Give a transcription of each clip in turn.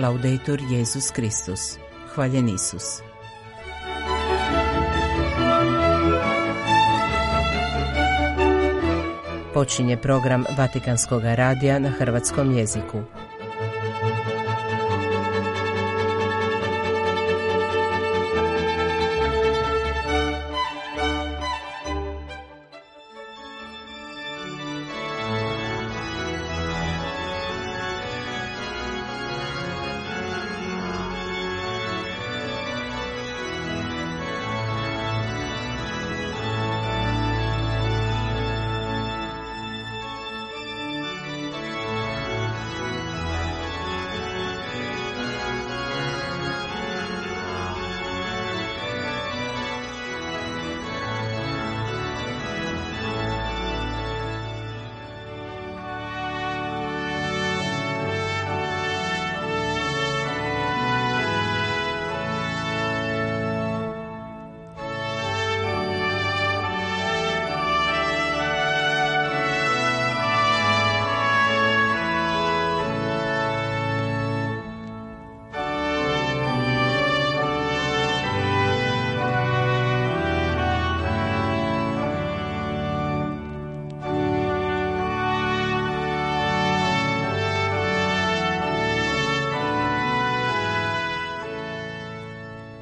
Laudetur Jezus Kristus. Hvaljen Isus. Počinje program Vatikanskog radija na hrvatskom jeziku.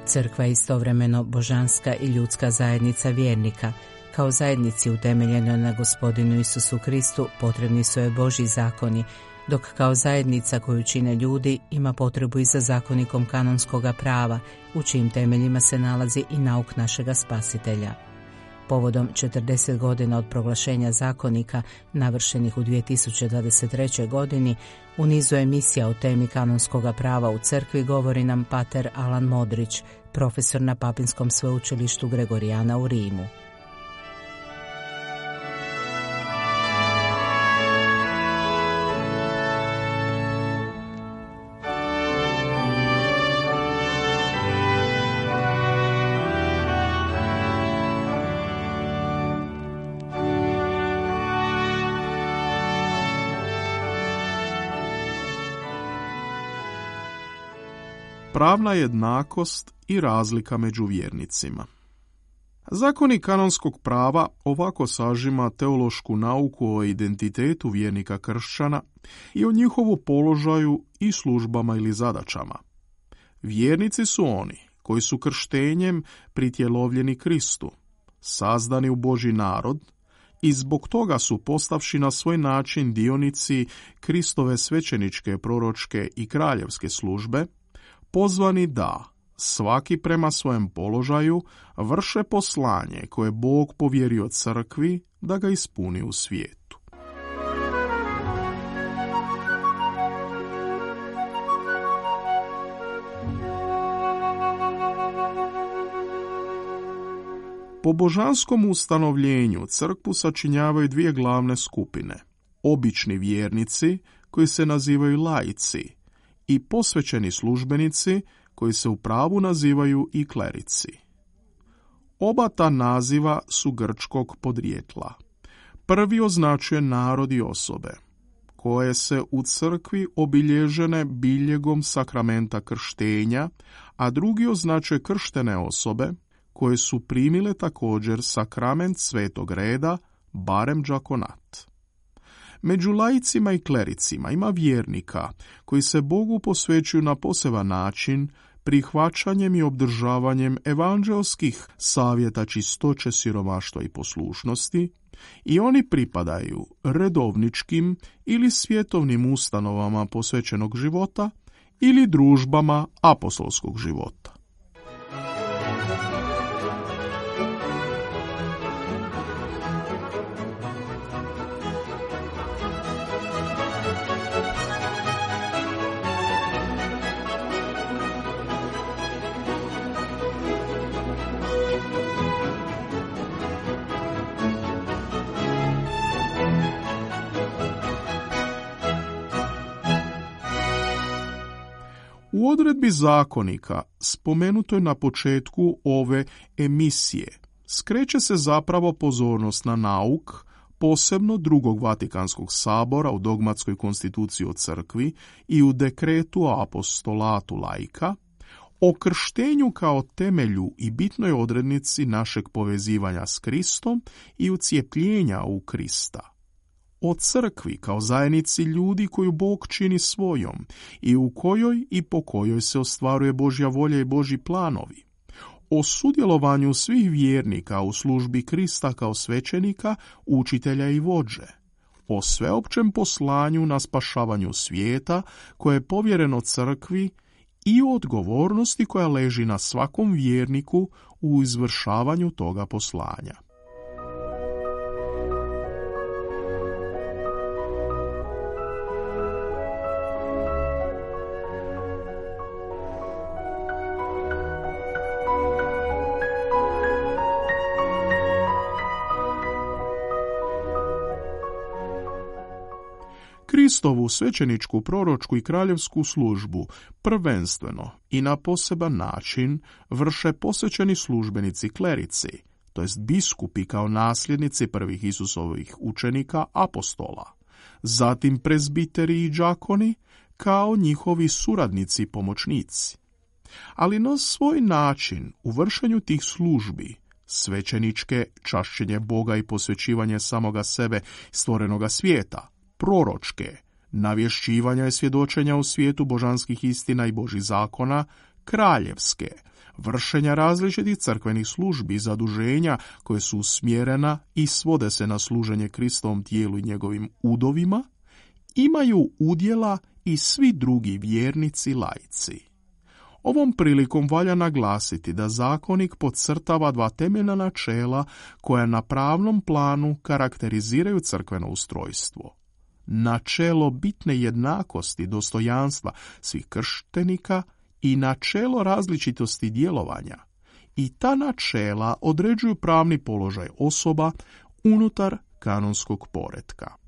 Crkva je istovremeno božanska i ljudska zajednica vjernika. Kao zajednici utemeljeno na gospodinu Isusu Kristu potrebni su je Boži zakoni, dok kao zajednica koju čine ljudi ima potrebu i za zakonikom kanonskoga prava, u čijim temeljima se nalazi i nauk našega spasitelja povodom 40 godina od proglašenja zakonika navršenih u 2023. godini u nizu emisija o temi kanonskog prava u crkvi govori nam pater Alan Modrić, profesor na Papinskom sveučilištu Gregorijana u Rimu. Pravna jednakost i razlika među vjernicima. Zakoni kanonskog prava ovako sažima teološku nauku o identitetu vjernika kršćana i o njihovu položaju i službama ili zadaćama. Vjernici su oni koji su krštenjem pritjelovljeni Kristu, sazdani u Boži narod i zbog toga su postavši na svoj način dionici Kristove svećeničke, proročke i kraljevske službe – pozvani da, svaki prema svojem položaju, vrše poslanje koje Bog povjerio crkvi da ga ispuni u svijetu. Po božanskom ustanovljenju crkvu sačinjavaju dvije glavne skupine. Obični vjernici, koji se nazivaju laici, i posvećeni službenici koji se u pravu nazivaju i klerici. Oba ta naziva su grčkog podrijetla. Prvi označuje narod i osobe, koje se u crkvi obilježene biljegom sakramenta krštenja, a drugi označuje krštene osobe, koje su primile također sakrament svetog reda, barem džakonat. Među lajcima i klericima ima vjernika koji se Bogu posvećuju na poseban način prihvaćanjem i obdržavanjem evanđelskih savjeta čistoće, siromaštva i poslušnosti i oni pripadaju redovničkim ili svjetovnim ustanovama posvećenog života ili družbama apostolskog života. U odredbi zakonika, spomenuto je na početku ove emisije, skreće se zapravo pozornost na nauk, posebno drugog Vatikanskog sabora u dogmatskoj konstituciji o crkvi i u dekretu o apostolatu lajka, o krštenju kao temelju i bitnoj odrednici našeg povezivanja s Kristom i ucijepljenja u Krista, o crkvi kao zajednici ljudi koju Bog čini svojom i u kojoj i po kojoj se ostvaruje Božja volja i Božji planovi, o sudjelovanju svih vjernika u službi Krista kao svećenika, učitelja i vođe, o sveopćem poslanju na spašavanju svijeta koje je povjereno crkvi i o odgovornosti koja leži na svakom vjerniku u izvršavanju toga poslanja. Kristovu svećeničku, proročku i kraljevsku službu prvenstveno i na poseban način vrše posvećeni službenici klerici, to jest biskupi kao nasljednici prvih Isusovih učenika apostola, zatim prezbiteri i džakoni kao njihovi suradnici i pomoćnici. Ali na svoj način u vršenju tih službi svećeničke čašćenje Boga i posvećivanje samoga sebe stvorenoga svijeta, proročke, navješćivanja i svjedočenja u svijetu božanskih istina i božih zakona, kraljevske, vršenja različitih crkvenih službi i zaduženja koje su usmjerena i svode se na služenje Kristovom tijelu i njegovim udovima, imaju udjela i svi drugi vjernici lajci. Ovom prilikom valja naglasiti da zakonik podcrtava dva temeljna načela koja na pravnom planu karakteriziraju crkveno ustrojstvo načelo bitne jednakosti dostojanstva svih krštenika i načelo različitosti djelovanja. I ta načela određuju pravni položaj osoba unutar kanonskog poretka.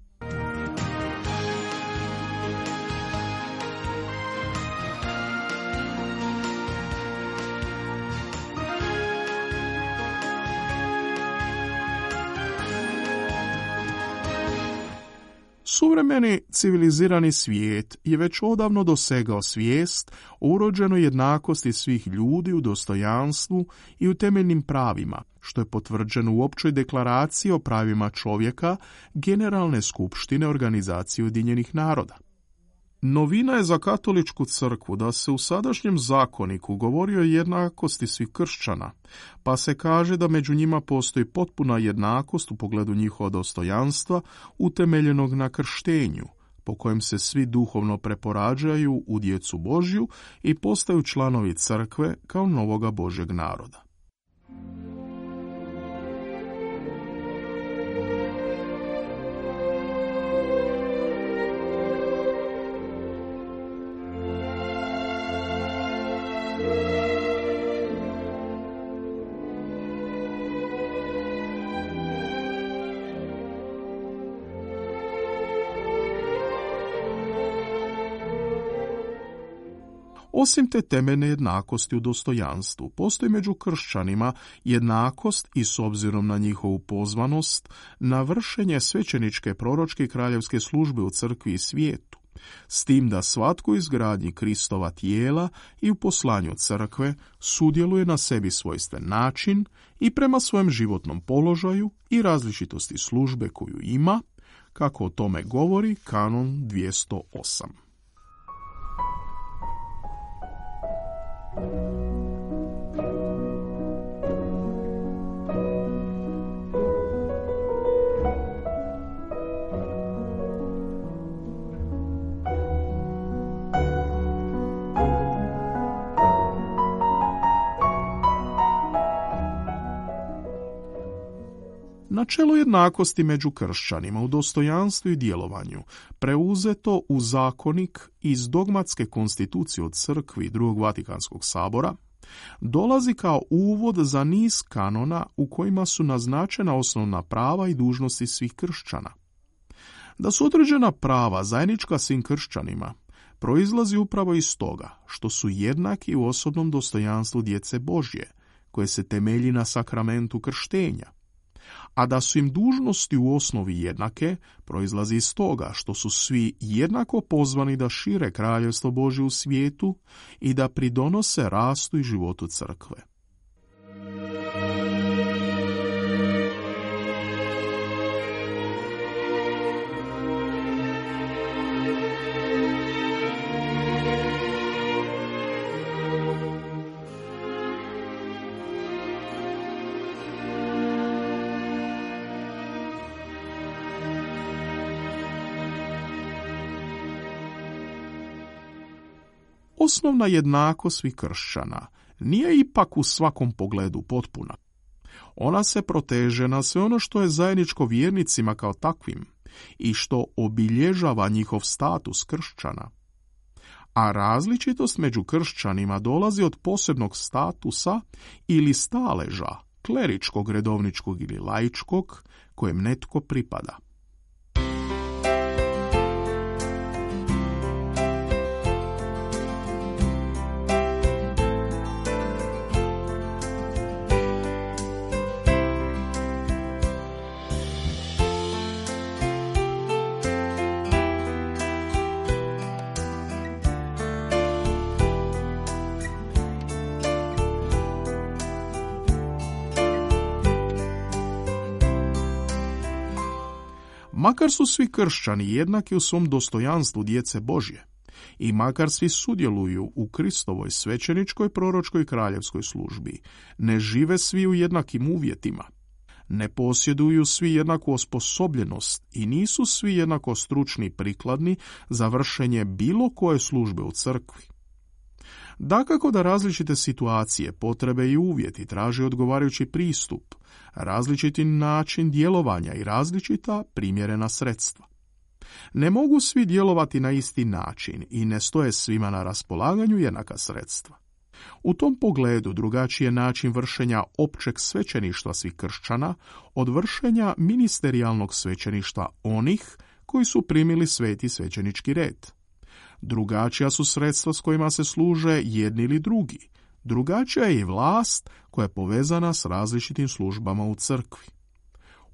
Suvremeni civilizirani svijet je već odavno dosegao svijest o urođenoj jednakosti svih ljudi u dostojanstvu i u temeljnim pravima, što je potvrđeno u općoj deklaraciji o pravima čovjeka Generalne skupštine Organizacije Ujedinjenih naroda. Novina je za katoličku crkvu da se u sadašnjem zakoniku govori o jednakosti svih kršćana, pa se kaže da među njima postoji potpuna jednakost u pogledu njihova dostojanstva utemeljenog na krštenju, po kojem se svi duhovno preporađaju u djecu Božju i postaju članovi crkve kao novoga Božeg naroda. Osim te temeljne jednakosti u dostojanstvu, postoji među kršćanima jednakost i s obzirom na njihovu pozvanost na vršenje svećeničke proročke kraljevske službe u crkvi i svijetu, s tim da svatko izgradnji Kristova tijela i u poslanju crkve sudjeluje na sebi svojstven način i prema svojem životnom položaju i različitosti službe koju ima, kako o tome govori kanon 208. Thank you. Načelo jednakosti među kršćanima u dostojanstvu i djelovanju, preuzeto u zakonik iz dogmatske konstitucije od crkvi drugog Vatikanskog sabora, dolazi kao uvod za niz kanona u kojima su naznačena osnovna prava i dužnosti svih kršćana. Da su određena prava zajednička svim kršćanima, proizlazi upravo iz toga što su jednaki u osobnom dostojanstvu djece Božje, koje se temelji na sakramentu krštenja, a da su im dužnosti u osnovi jednake, proizlazi iz toga što su svi jednako pozvani da šire kraljevstvo Božje u svijetu i da pridonose rastu i životu crkve. Osnovna jednakost svih kršćana nije ipak u svakom pogledu potpuna. Ona se proteže na sve ono što je zajedničko vjernicima kao takvim i što obilježava njihov status kršćana. A različitost među kršćanima dolazi od posebnog statusa ili staleža, kleričkog, redovničkog ili laičkog, kojem netko pripada. Makar su svi kršćani jednaki u svom dostojanstvu djece Božje i makar svi sudjeluju u Kristovoj svećeničkoj, proročkoj kraljevskoj službi, ne žive svi u jednakim uvjetima. Ne posjeduju svi jednaku osposobljenost i nisu svi jednako stručni prikladni za vršenje bilo koje službe u crkvi. Dakako da različite situacije, potrebe i uvjeti traže odgovarajući pristup, različiti način djelovanja i različita primjerena sredstva. Ne mogu svi djelovati na isti način i ne stoje svima na raspolaganju jednaka sredstva. U tom pogledu drugačiji je način vršenja općeg svećeništva svih kršćana od vršenja ministerijalnog svećeništva onih koji su primili sveti svećenički red. Drugačija su sredstva s kojima se služe jedni ili drugi. Drugačija je i vlast koja je povezana s različitim službama u crkvi.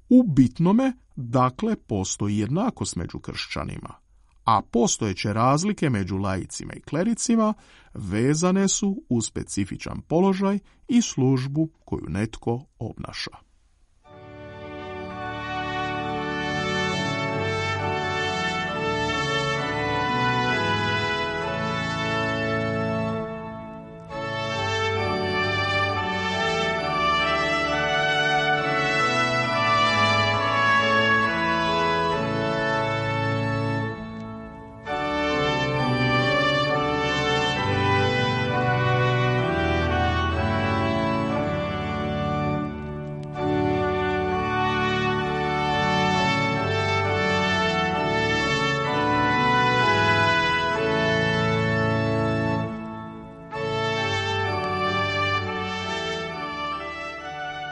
U bitnome, dakle, postoji jednakost među kršćanima, a postojeće razlike među laicima i klericima vezane su u specifičan položaj i službu koju netko obnaša.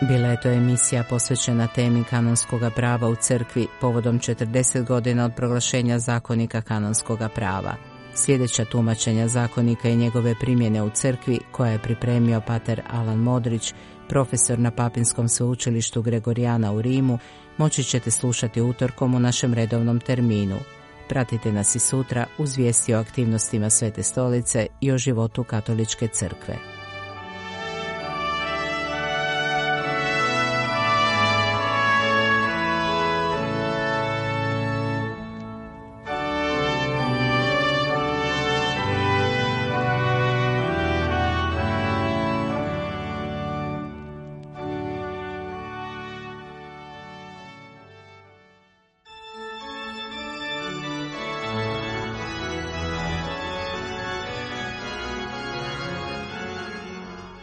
Bila je to emisija posvećena temi kanonskog prava u crkvi povodom 40 godina od proglašenja zakonika kanonskog prava. Sljedeća tumačenja zakonika i njegove primjene u crkvi koja je pripremio pater Alan Modrić, profesor na Papinskom sveučilištu Gregorijana u Rimu, moći ćete slušati utorkom u našem redovnom terminu. Pratite nas i sutra uz vijesti o aktivnostima Svete stolice i o životu katoličke crkve.